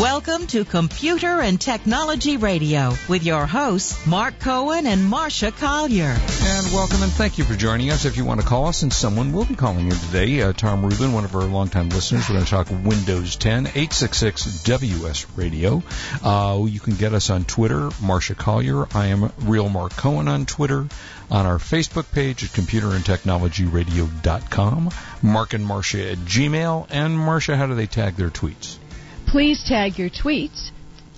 Welcome to Computer and Technology Radio with your hosts, Mark Cohen and Marcia Collier. And welcome and thank you for joining us. If you want to call us, and someone will be calling you today, uh, Tom Rubin, one of our longtime listeners. We're going to talk Windows 10, 866 WS Radio. Uh, you can get us on Twitter, Marcia Collier. I am Real Mark Cohen on Twitter. On our Facebook page at computerandtechnologyradio.com. Mark and Marcia at Gmail. And Marcia, how do they tag their tweets? Please tag your tweets,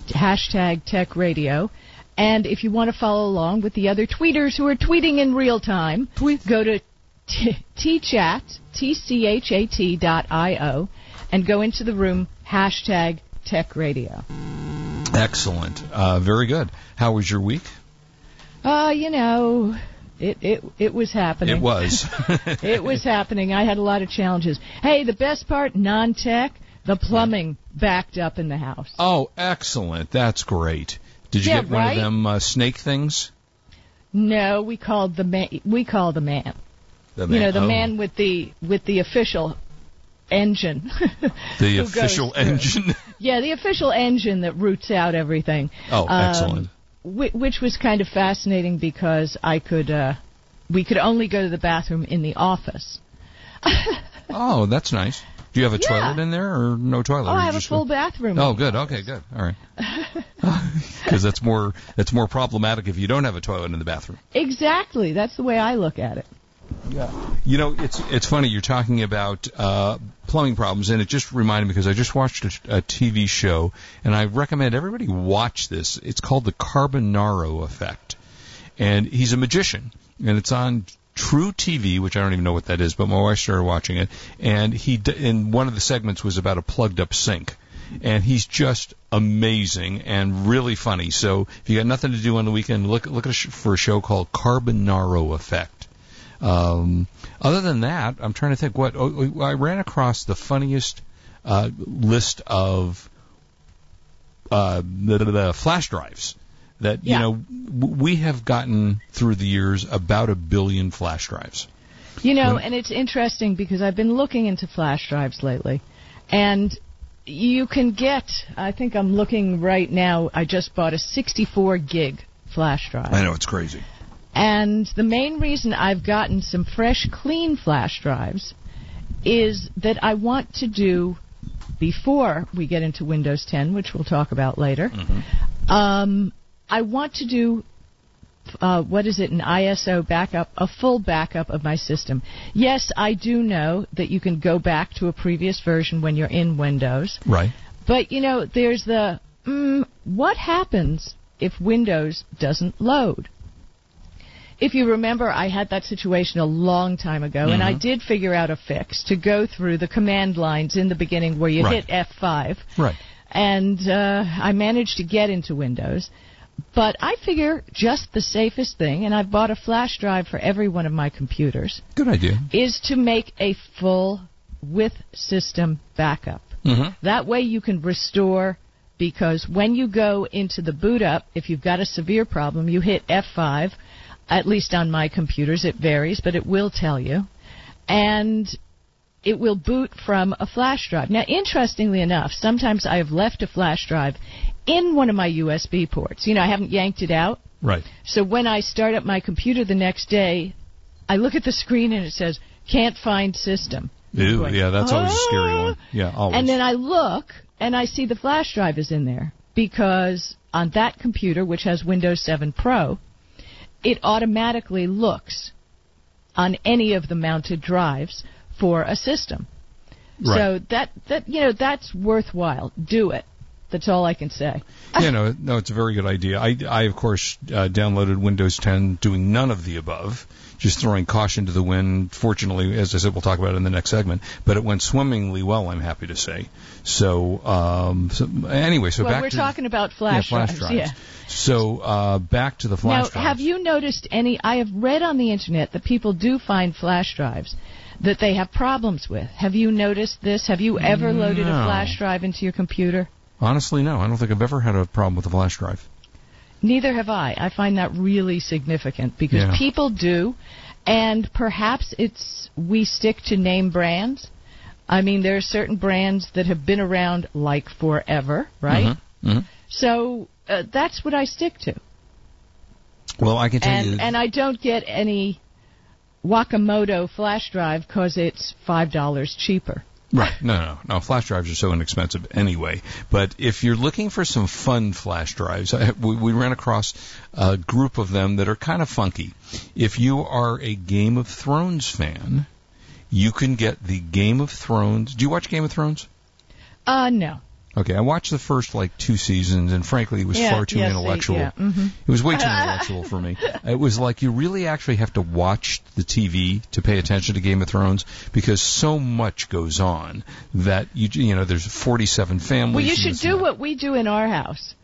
hashtag Tech Radio. And if you want to follow along with the other tweeters who are tweeting in real time, Tweet. go to t- tchat, T-C-H-A-T dot I-O, and go into the room, hashtag Tech Radio. Excellent. Uh, very good. How was your week? Uh, you know, it, it, it was happening. It was. it was happening. I had a lot of challenges. Hey, the best part, non-tech, the plumbing backed up in the house. Oh, excellent. That's great. Did you Yeah, get one of them uh, snake things? No, we called the man. We call the man. The man. You know, the oh, man with the with the official engine. The official engine. yeah, the official engine that roots out everything. oh, Um, excellent. whi- which was kind of fascinating because I could. uh we could only go to the bathroom in the office. Oh, that's nice. Do you have a Yeah. toilet in there or no toilet? Oh, I have a full bathroom. Oh, good. Okay, good. All right. Because that's more that's more problematic if you don't have a toilet in the bathroom. Exactly. That's the way I look at it. Yeah. You know, it's it's funny you're talking about uh, plumbing problems, and it just reminded me because I just watched a, a TV show, and I recommend everybody watch this. It's called the Carbonaro Effect, and he's a magician, and it's on truTV, which I don't even know what that is, but my wife started watching it, and he and one of the segments was about a plugged up sink. And he's just amazing and really funny. So if you got nothing to do on the weekend, look look a sh- for a show called Carbonaro Effect. Um, other than that, I'm trying to think what oh, I ran across the funniest uh, list of uh, the, the flash drives that you know w- we have gotten through the years about a billion flash drives. You know, When- and it's interesting because I've been looking into flash drives lately, and you can get. I think I'm looking right now. I just bought a 64 gig flash drive. I know it's crazy. And the main reason I've gotten some fresh, clean flash drives is that I want to do, before we get into Windows 10, which we'll talk about later, um, I want to do, uh, what is it, an ISO backup, a full backup of my system. Yes, I do know that you can go back to a previous version when you're in Windows. Right. But you know, there's the mm, what happens if Windows doesn't load? If you remember, I had that situation a long time ago, and I did figure out a fix to go through the command lines in the beginning where you Right. hit F5, Right. and uh, I managed to get into Windows. But I figure just the safest thing, and I've bought a flash drive for every one of my computers, Good idea. is to make a full with system backup. Mm-hmm. That way you can restore because when you go into the boot up, if you've got a severe problem, you hit F5. At least on my computers, it varies, but it will tell you. And it will boot from a flash drive. Now, interestingly enough, sometimes I have left a flash drive in one of my USB ports. You know, I haven't yanked it out. Right. So when I start up my computer the next day, I look at the screen and it says, can't find system. Ew, Going, yeah, that's always a scary "Ah." one. Yeah, always. And then I look and I see the flash drive is in there because on that computer, which has Windows 7 Pro, it automatically looks on any of the mounted drives for a system. Right. So that that you know that's worthwhile. Do it. That's all I can say. yeah, no, no, it's a very good idea. I, I of course, uh, downloaded Windows 10 doing none of the above, just throwing caution to the wind. Fortunately, as I said, we'll talk about it in the next segment, but it went swimmingly well, I'm happy to say. So, um, so anyway, so well, back we're to talking about yeah, flash, flash drives. drives. Yeah. So, uh, back to the flash drives. now, drives. have you noticed any? I have read on the internet that people do find flash drives that they have problems with. Have you noticed this? Have you ever loaded a flash drive into your computer? Honestly, no. I don't think I've ever had a problem with a flash drive. Neither have I. I find that really significant because Yeah. people do, and perhaps it's we stick to name brands. I mean, there are certain brands that have been around like forever, right? Mhm. So uh, that's what I stick to, Well, I can tell you. and and I don't get any Wakamoto flash drive because it's five dollars cheaper. Right. No, no, no. Flash drives are so inexpensive anyway. But if you're looking for some fun flash drives, I, we, we ran across a group of them that are kind of funky. If you are a Game of Thrones fan, you can get the Game of Thrones. Do you watch Game of Thrones? Uh, no. Okay, I watched the first like two seasons, and frankly, it was Yeah, far too yes, intellectual. yeah, mhm. It was way too intellectual for me. It was like you really actually have to watch the TV to pay attention to Game of Thrones because so much goes on that you you know there's 47 families. Well, you should do what we do in our house.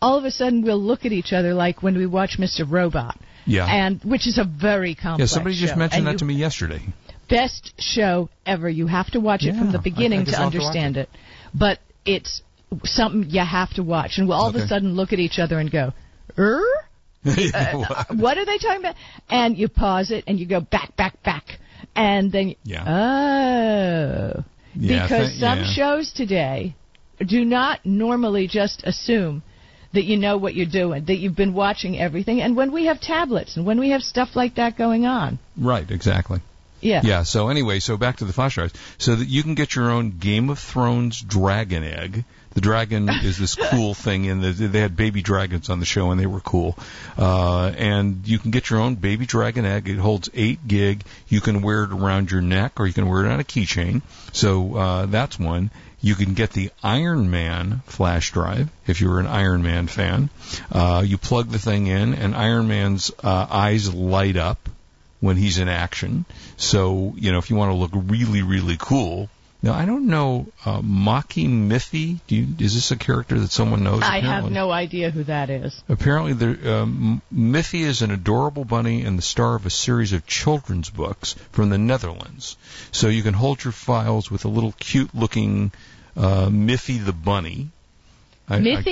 All of a sudden, we'll look at each other like when we watch Mr. Robot, Yeah. and which is a very complex. yeah, somebody just show. mentioned And that you- to me yesterday. Best show ever. You have to watch it from the beginning I to I'll to understand it. But it's something you have to watch, and we'll all of a sudden look at each other and go, "Er." Yeah, what are they talking about? And you pause it and you go back, back, back, and then Yeah. oh, Yeah, because some yeah. shows today do not normally just assume that you know what you're doing, that you've been watching everything, and when we have tablets and when we have stuff like that going on, right, exactly. Yeah, Yeah. So anyway, so back to the flash drives, so that you can get your own Game of Thrones dragon egg. The dragon is this cool thing, and the, they had baby dragons on the show, and they were cool. Uh, and you can get your own baby dragon egg. It holds eight gig. You can wear it around your neck, or you can wear it on a keychain. So uh, that's one. You can get the Iron Man flash drive if you're an Iron Man fan. Uh, you plug the thing in, and Iron Man's uh, eyes light up when he's in action. So, you know, if you want to look really, really cool. Now, I don't know, uh, Maki Miffy, do you, is this a character that someone knows? I have no idea who that is. Apparently, there, um, Miffy is an adorable bunny and the star of a series of children's books from the Netherlands. So you can hold your files with a little cute-looking uh, Miffy the bunny. I- I-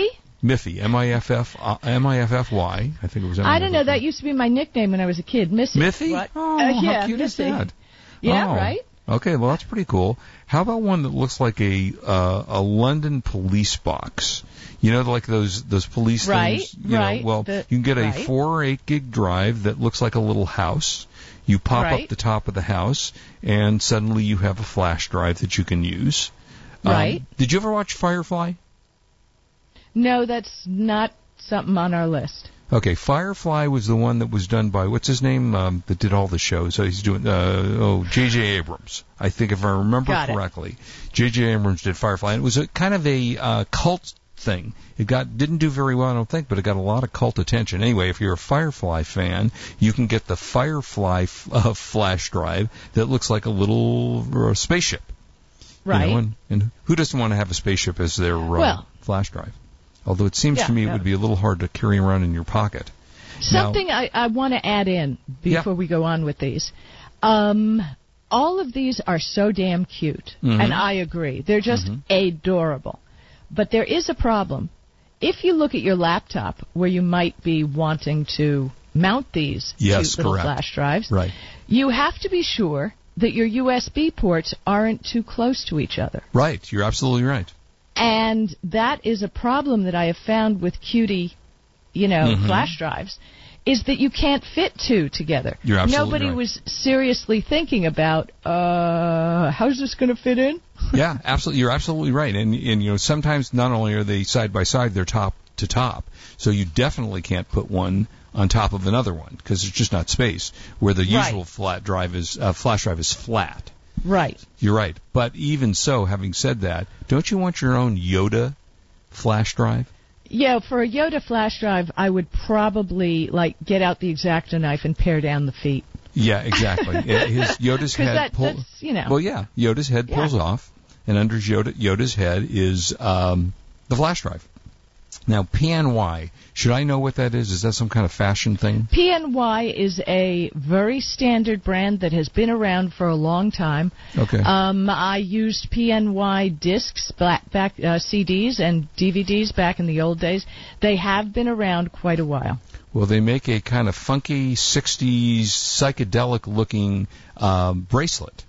Miffy? Miffy, M-I-F-F, uh, M-I-F-F-Y. I think it was. I don't know. That used to be my nickname when I was a kid, Missy. Miffy? What? Oh, Uh, how yeah, cute is that? Yeah, Oh. right. Okay, well that's pretty cool. How about one that looks like a uh, a London police box? You know, like those those police Right, things. You right, Know, well, the- you can get a right. four or eight gig drive that looks like a little house. You pop Right. up the top of the house, and suddenly you have a flash drive that you can use. Um, Right. did you ever watch Firefly? No, that's not something on our list. Okay, Firefly was the one that was done by what's his name um, that did all the shows. So he's doing uh, oh J.J. Abrams, I think if I remember Got correctly. J.J. Abrams did Firefly, and it was a kind of a uh, cult thing. It got didn't do very well, I don't think, but it got a lot of cult attention. Anyway, if you're a Firefly fan, you can get the Firefly f- uh, flash drive that looks like a little uh, spaceship. you know, Right. and, and who doesn't want to have a spaceship as their uh, Well- flash drive? Although it seems Yeah, to me it yeah. would be a little hard to carry around in your pocket. Something I, I want to add in Yeah. before we go on with these. Um, all of these are so damn cute, Mhm. and I agree. They're just Mhm. adorable. But there is a problem. If you look at your laptop where you might be wanting to mount these Yes, cute little flash drives, Right. you have to be sure that your USB ports aren't too close to each other. Right. You're absolutely right. And that is a problem that I have found with cutie, you know, Mhm. flash drives, is that you can't fit two together. You're absolutely Nobody right. was seriously thinking about, uh, how's this going to fit in? yeah, absolutely. You're absolutely right. And and you know sometimes not only are they side by side, they're top to top. So you definitely can't put one on top of another one because there's just not space. Where the Right. usual flat drive is uh, flash drive is flat. Right. You're right. But even so, having said that, don't you want your own Yoda flash drive? Yeah, for a Yoda flash drive, I would probably like get out the exacto knife and pare down the feet. Yeah, exactly. His Yoda's head that- pull- you know. Well, yeah, Yoda's head Yeah. pulls off, and under Yoda, Yoda's head is um, the flash drive. Now, PNY, should I know what that is? Is that some kind of fashion thing? PNY is a very standard brand that has been around for a long time. Okay. Um, I used PNY discs, back, back uh, CDs, and DVDs back in the old days. They have been around quite a while. Well, they make a kind of funky 60s psychedelic looking um, bracelet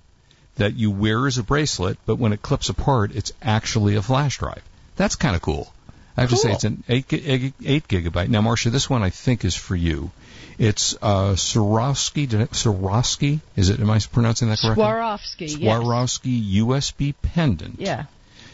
that you wear as a bracelet, but when it clips apart, it's actually a flash drive. That's kind of cool. I have to say it's an eight, eight, eight gigabyte. Now, Marcia, this one I think is for you. It's uh, Swarovski. Swarovski. Is it? Am I pronouncing that correctly? Swarovski, yes. Swarovski USB pendant. Yeah.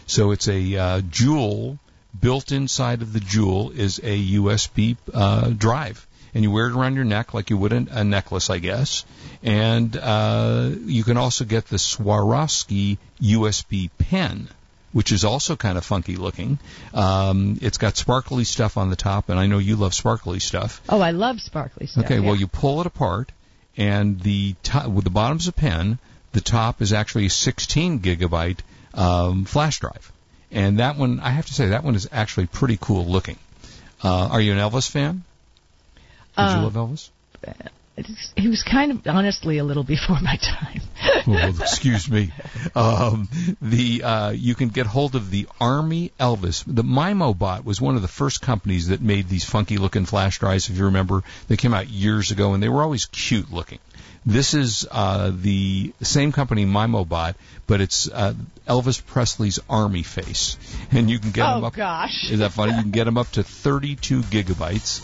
So it's a uh, jewel built inside of the jewel is a USB uh, drive, and you wear it around your neck like you would a, a necklace, I guess. And uh, you can also get the Swarovski USB pen, which is also kind of funky looking. Um, it's got sparkly stuff on the top, and I know you love sparkly stuff. Oh, I love sparkly stuff. Okay, well you pull it apart, and the top, with the bottom's a pen. The top is actually a 16 gigabyte um, flash drive, and that one I have to say that one is actually pretty cool looking. Uh, are you an Elvis fan? Did Uh, you love Elvis? He was kind of honestly a little before my time. well, excuse me. Um, the uh, you can get hold of the Army Elvis. The MimoBot was one of the first companies that made these funky looking flash drives. If you remember, they came out years ago, and they were always cute looking. This is uh, the same company, MimoBot, but it's uh, Elvis Presley's Army face, and you can get oh them up. Oh gosh. Is that funny? You can get them up to 32 gigabytes.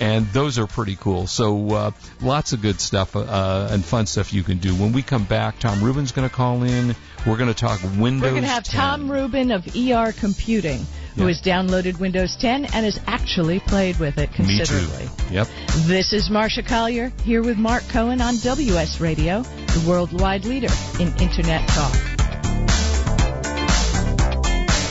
And those are pretty cool. So uh, lots of good stuff uh, and fun stuff you can do. When we come back, Tom Rubin's going to call in. We're going to talk Windows. We're going to have 10. Tom Rubin of ER Computing, who has downloaded Windows 10 and has actually played with it Me considerably. too. Yep. This is Marcia Collier here with Mark Cohen on WS Radio, the worldwide leader in Internet talk.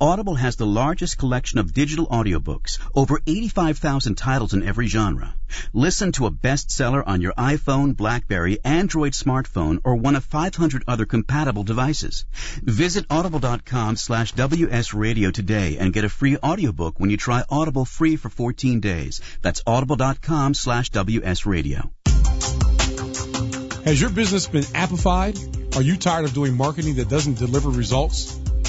Audible has the largest collection of digital audiobooks, over 85,000 titles in every genre. Listen to a bestseller on your iPhone, Blackberry, Android smartphone, or one of 500 other compatible devices. Visit audible.com slash wsradio today and get a free audiobook when you try Audible free for 14 days. That's audible.com slash wsradio. Has your business been appified? Are you tired of doing marketing that doesn't deliver results?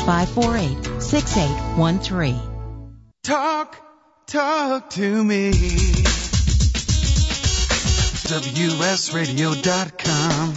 1-888-548-6813. Talk, talk to me. WSRadio.com.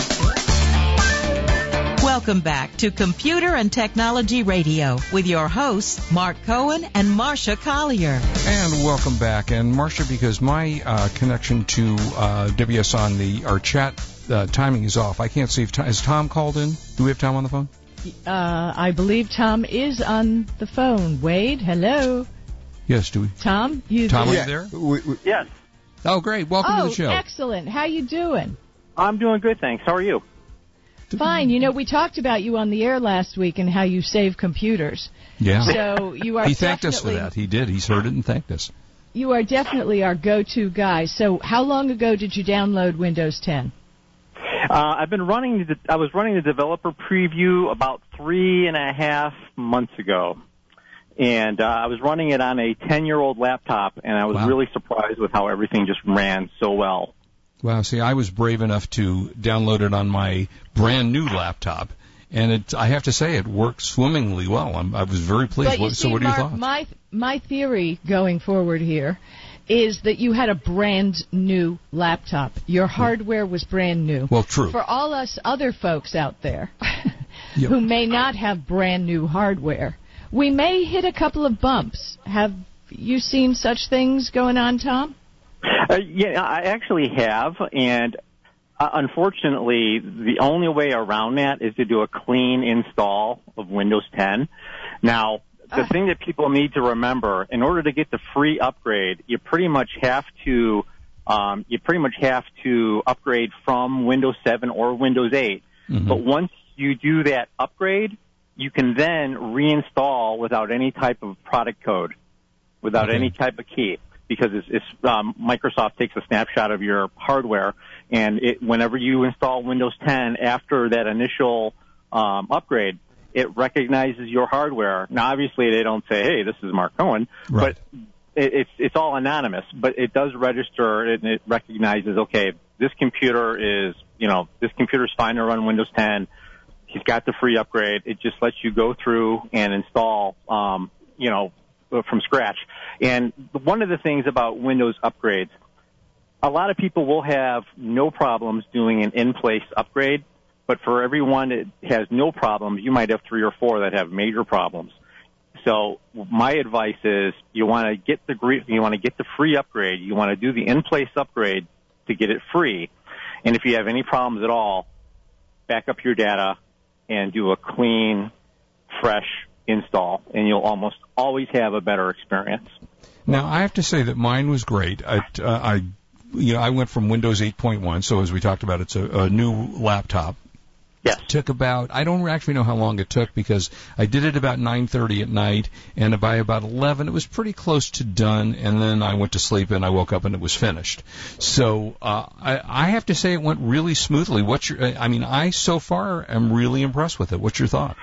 Welcome back to Computer and Technology Radio with your hosts, Mark Cohen and Marcia Collier. And welcome back. And Marcia, because my uh, connection to uh, WS on the our chat uh, timing is off, I can't see if Tom, has Tom called in. Do we have Tom on the phone? Uh, I believe Tom is on the phone. Wade, hello. Yes, do we? Tom, you Tom, are you there? We, we, Yes, Oh, great. Welcome oh, to the show. excellent. How you doing? I'm doing good, thanks. How are you? Fine. You know, we talked about you on the air last week and how you save computers. Yeah. So you are he thanked us for that. He did. He's heard it and thanked us. You are definitely our go-to guy. So how long ago did you download Windows 10? Uh, I've been running. The, I was running the developer preview about three and a half months ago, and uh, I was running it on a 10-year-old laptop, and I was Wow. really surprised with how everything just ran so well. Wow. See, I was brave enough to download it on my brand new laptop, and it. I have to say, it worked swimmingly well. I'm, I was very pleased. But you What- see, so, what are your Mark, thoughts? my my theory going forward here is that you had a brand new laptop. Your hardware was brand new. Well, true. For all us other folks out there Yep. who may not have brand new hardware, we may hit a couple of bumps. Have you seen such things going on, Tom? Uh, yeah, I actually have, and uh, unfortunately, the only way around that is to do a clean install of Windows 10. Now, the Ah. thing that people need to remember, in order to get the free upgrade, you pretty much have to, um, you pretty much have to upgrade from Windows 7 or Windows 8. Mhm. But once you do that upgrade, you can then reinstall without any type of product code, without Okay. any type of key, because it's, it's um, Microsoft takes a snapshot of your hardware, and it, whenever you install Windows 10 after that initial um, upgrade, it recognizes your hardware. Now, obviously, they don't say, "Hey, this is Mark Cohen," Right. but it, it's it's all anonymous. But it does register and it recognizes, okay, this computer is, you know, this computer's fine to run Windows 10 he's got the free upgrade. It just lets you go through and install, um, you know, from scratch. And one of the things about Windows upgrades, a lot of people will have no problems doing an in-place upgrade, but for everyone that has no problems, you might have three or four that have major problems. So my advice is you want to get the you want to get the free upgrade. You want to do the in-place upgrade to get it free. And if you have any problems at all, back up your data and do a clean, fresh install, and you'll almost always have a better experience. Now, I have to say that mine was great. I, uh, I, you know, I went from Windows 8.1, so as we talked about, it's a, a new laptop. Yes. Took about I don't actually know how long it took because I did it about 9:30 at night, and by about 11 it was pretty close to done, and then I went to sleep and I woke up and it was finished. So uh, I, I have to say it went really smoothly. What's your? I mean, I so far am really impressed with it. What's your thought?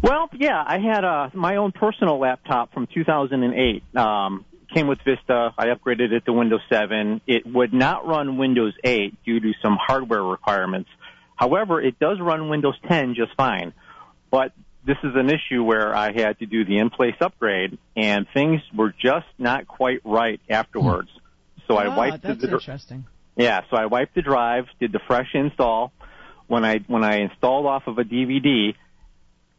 Well, yeah, I had uh, my own personal laptop from 2008. Um, came with Vista. I upgraded it to Windows 7. It would not run Windows 8 due to some hardware requirements. However, it does run Windows 10 just fine. But this is an issue where I had to do the in-place upgrade, and things were just not quite right afterwards. So I Ah, wiped that's the, interesting. Yeah, so I wiped the drive, did the fresh install. When I when I installed off of a DVD,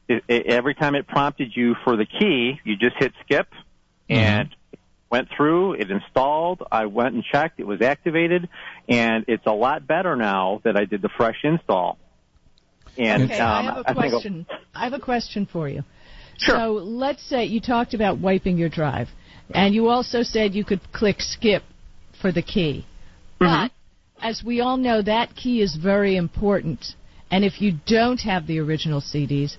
it, it, every time it prompted you for the key, you just hit skip, and it went through. It installed. I went and checked. It was activated, and it's a lot better now that I did the fresh install. And okay, um, I have a question. I have a question for you. Sure. So let's say you talked about wiping your drive, and you also said you could click skip for the key. Mm-hmm. But as we all know, that key is very important. And if you don't have the original CDs,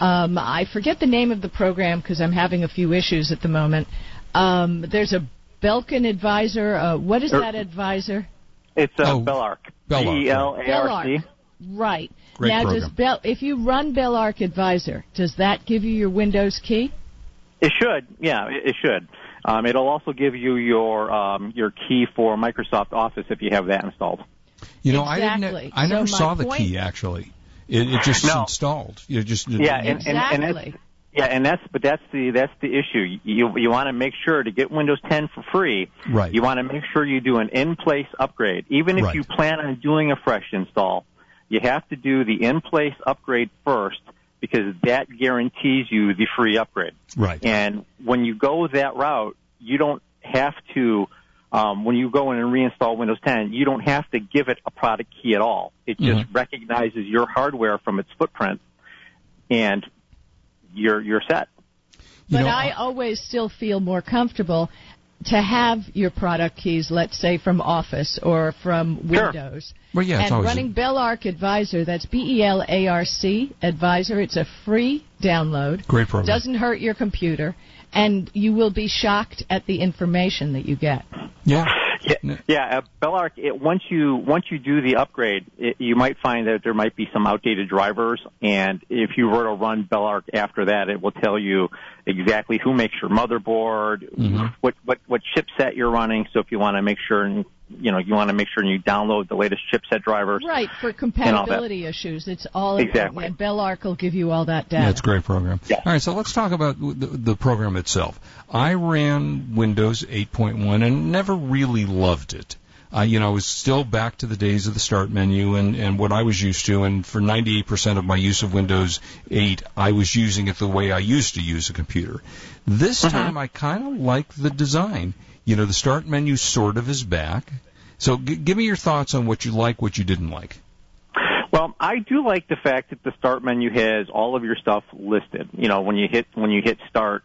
Um, I forget the name of the program because I'm having a few issues at the moment. Um, there's a Belkin advisor. Uh, what is Er- that advisor? It's uh, Oh, Belarc. Belarc, B E L A R C. Belarc. Right. Great now, program. does Bel- if you run Belarc Advisor, does that give you your Windows key? It should, yeah, it, it should. Um, it'll also give you your um, your key for Microsoft Office if you have that installed. You know, I didn't. I So never my saw the point- key actually. It, it just No. installed. You just Yeah, and, and, and Exactly. that's, yeah, and that's but that's the that's the issue. You you want to make sure to get Windows 10 for free. Right. You want to make sure you do an in-place upgrade, even if Right. you plan on doing a fresh install. You have to do the in-place upgrade first because that guarantees you the free upgrade. right. And when you go that route, you don't have to, um, when you go in and reinstall Windows 10, you don't have to give it a product key at all. It just Mm-hmm. recognizes your hardware from its footprint, and you're you're set. You but know, I always still feel more comfortable to have your product keys, let's say from Office or from Sure. Windows. Well, yeah, it's and always running Belarc Advisor, that's B E L A R C Advisor. It's a free download. great program. Doesn't hurt your computer, and you will be shocked at the information that you get. yeah. Yeah, yeah. Uh, Belarc. It, once you once you do the upgrade, it, you might find that there might be some outdated drivers, and if you were to run Belarc after that, it will tell you exactly who makes your motherboard, Mhm. what what what chipset you're running. So if you want to make sure, and you know, you want to make sure you download the latest chipset drivers. Right, for compatibility issues. It's all Exactly. And Belarc will give you all that data. Yeah, it's a great program. Yeah. All right, so let's talk about the, the program itself. I ran Windows 8.1 and never really loved it. Uh, you know, I was still back to the days of the start menu and, and what I was used to. And for 98% of my use of Windows 8, I was using it the way I used to use a computer. This time, I kind of like the design. You know, the start menu sort of is back. So g- give me your thoughts on what you like, what you didn't like. Well, I do like the fact that the start menu has all of your stuff listed. You know, when you hit when you hit start,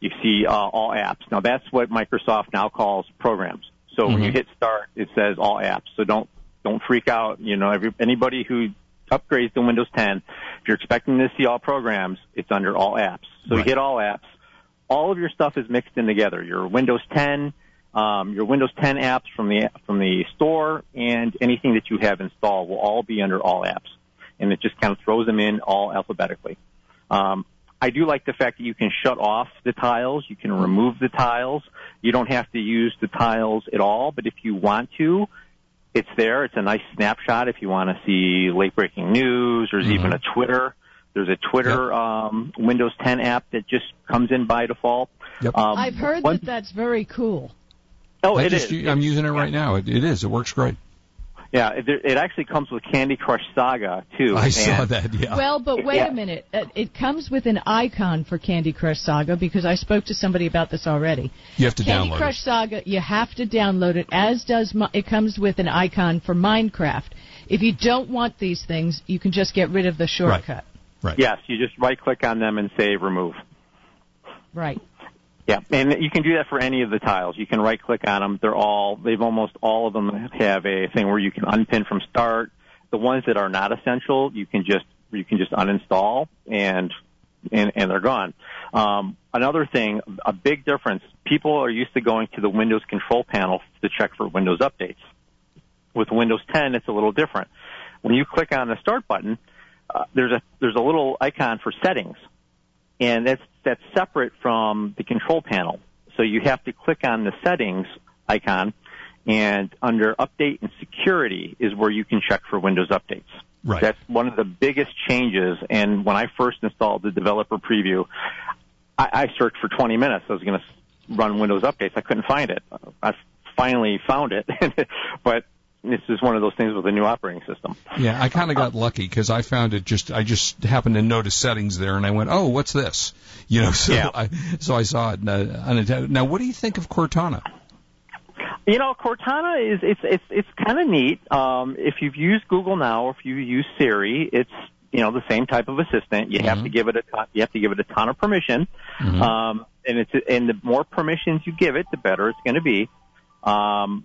you see uh, all apps. Now that's what Microsoft now calls programs. So when you Mhm. hit start, it says all apps. So don't don't freak out. You know, every, anybody who upgrades to Windows 10, if you're expecting to see all programs, it's under all apps. So Right. you hit all apps. All of your stuff is mixed in together. Your Windows 10, um, your Windows 10 apps from the from the store, and anything that you have installed will all be under all apps, and it just kind of throws them in all alphabetically. Um, I do like the fact that you can shut off the tiles, you can remove the tiles. You don't have to use the tiles at all, but if you want to, it's there. It's a nice snapshot if you want to see late breaking news. There's even a Twitter. There's a Twitter um, Windows 10 app that just comes in by default. Yep. Um, I've heard one- that that's very cool. Oh, I it just, is. I'm using it right now. It, it is. It works great. Yeah, it, it actually comes with Candy Crush Saga too. I saw that. Yeah. Well, but wait Yeah. a minute. It, it comes with an icon for Candy Crush Saga because I spoke to somebody about this already. you have to download Candy download Crush it. Saga, you have to download it, as does it comes with an icon for Minecraft. If you don't want these things, you can just get rid of the shortcut. Right. Yes, you just right click on them and say remove. Right. Yeah, and you can do that for any of the tiles. You can right click on them. They're all, they've almost all of them have a thing where you can unpin from start. The ones that are not essential, you can just, you can just uninstall and, and, and they're gone. Um, another thing, a big difference, people are used to going to the Windows control panel to check for Windows updates. With Windows 10, it's a little different. When you click on the start button, uh, there's a, there's a little icon for settings and that's that's separate from the control panel. So you have to click on the settings icon, and under update and security is where you can check for Windows updates. Right. That's one of the biggest changes. And when I first installed the developer preview, I, I searched for 20 minutes. I was going to run Windows updates. I couldn't find it. I finally found it, but this is one of those things with a new operating system. Yeah, I kind of got lucky because I found it just I just happened to notice settings there and I went, "Oh, what's this?" You know, so Yeah. I so I saw it unintended. Now, what do you think of Cortana? You know, Cortana is it's it's it's kind of neat. Um, if you've used Google now, or if you use Siri, it's you know the same type of assistant. You have Mhm. to give it a ton, you have to give it a ton of permission, Mhm. um, and it's and the more permissions you give it, the better it's going to be. Um,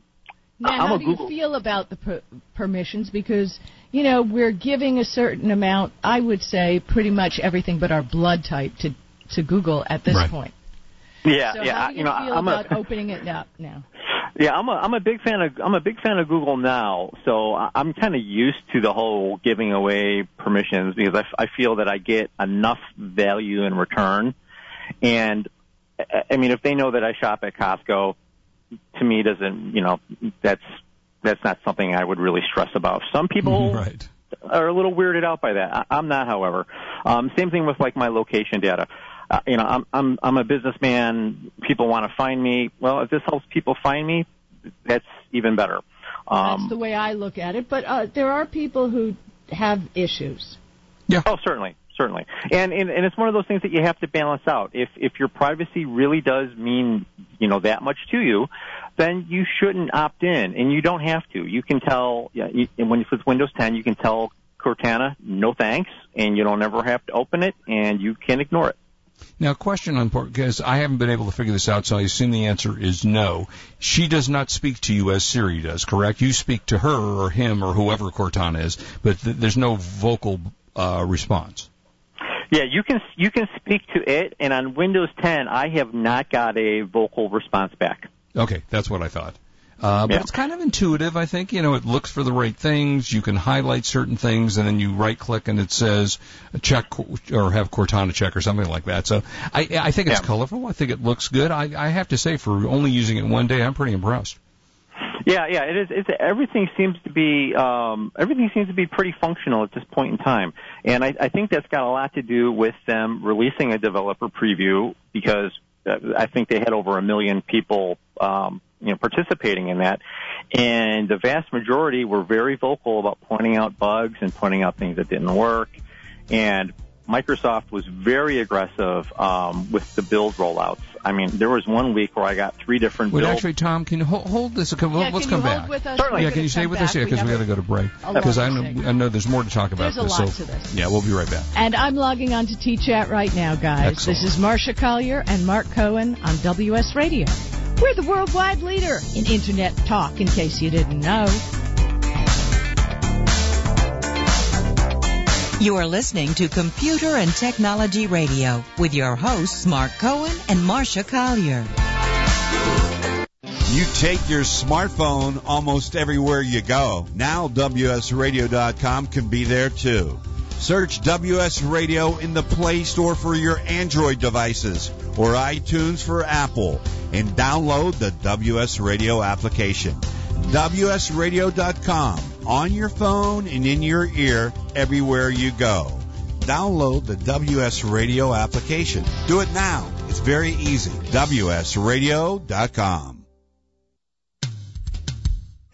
Now, I'm how a do Google. you feel about the per- permissions? Because you know we're giving a certain amount. I would say pretty much everything but our blood type to to Google at this Right. point. Yeah, So yeah. how I- do you, you know, feel I'm about a opening it up now? yeah, I'm a I'm a big fan of I'm a big fan of Google now. So I- I'm kind of used to the whole giving away permissions because I feel that I get enough value in return. And I- I mean, if they know that I shop at Costco, to me doesn't you know that's that's not something I would really stress about. Some people Right. are a little weirded out by that. I, I'm not, however. Um, same thing with like my location data. Uh, you know, I'm I'm I'm a businessman. People want to find me. Well, if this helps people find me, that's even better. That's Um, the way I look at it. But uh, there are people who have issues. Yeah. Oh, certainly, certainly, and, and and it's one of those things that you have to balance out. If if your privacy really does mean you know that much to you, then you shouldn't opt in, and you don't have to. You can tell, yeah, you, when it's with Windows 10, you can tell Cortana no thanks, and you don't ever have to open it, and you can ignore it. Now, question on because I haven't been able to figure this out, so I assume the answer is no. She does not speak to you as Siri does, correct? You speak to her or him or whoever Cortana is, but th- there's no vocal uh, response. Yeah, you can you can speak to it, and on Windows 10, I have not got a vocal response back. Okay, that's what I thought. Uh, but Yeah. it's kind of intuitive, I think. You know, it looks for the right things. You can highlight certain things, and then you right click, and it says check or have Cortana check or something like that. So I, I think it's Yeah. colorful. I think it looks good. I, I have to say, for only using it one day, I'm pretty impressed. Yeah, yeah, it is. It's everything seems to be um, everything seems to be pretty functional at this point in time, and I, I think that's got a lot to do with them releasing a developer preview because uh, I think they had over a million people, um, you know, participating in that, and the vast majority were very vocal about pointing out bugs and pointing out things that didn't work, and Microsoft was very aggressive um, with the build rollouts. I mean, there was one week where I got three different Wait, builds. actually, Tom, can you hold, hold this? Okay, Yeah, let's can come you hold back. with us? Certainly. Yeah, can you stay come with us? back. Yeah, We because we have got to go to break. Because I know. I know there's more to talk about There's a lot so to this. yeah, we'll be right back. And I'm logging on to T-Chat right now, guys. Excellent. This is Marcia Collier and Mark Cohen on WS Radio. We're the worldwide leader in Internet talk, in case you didn't know. You are listening to Computer and Technology Radio with your hosts Mark Cohen and Marcia Collier. You take your smartphone almost everywhere you go. Now WSRadio.com can be there too. Search WS Radio in the Play Store for your Android devices or iTunes for Apple and download the WS Radio application. WSRadio.com on your phone and in your ear everywhere you go. Download the WS Radio application. Do it now. It's very easy. WSRadio.com.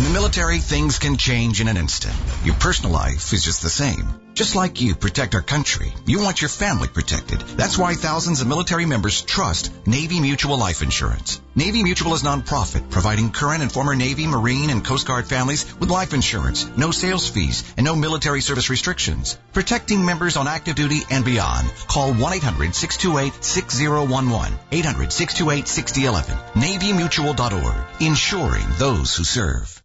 In the military, things can change in an instant. Your personal life is just the same. Just like you protect our country, you want your family protected. That's why thousands of military members trust Navy Mutual Life Insurance. Navy Mutual is nonprofit, providing current and former Navy, Marine, and Coast Guard families with life insurance, no sales fees, and no military service restrictions. Protecting members on active duty and beyond. Call 1-800-628-6011. 800-628-6011. NavyMutual.org. Insuring those who serve.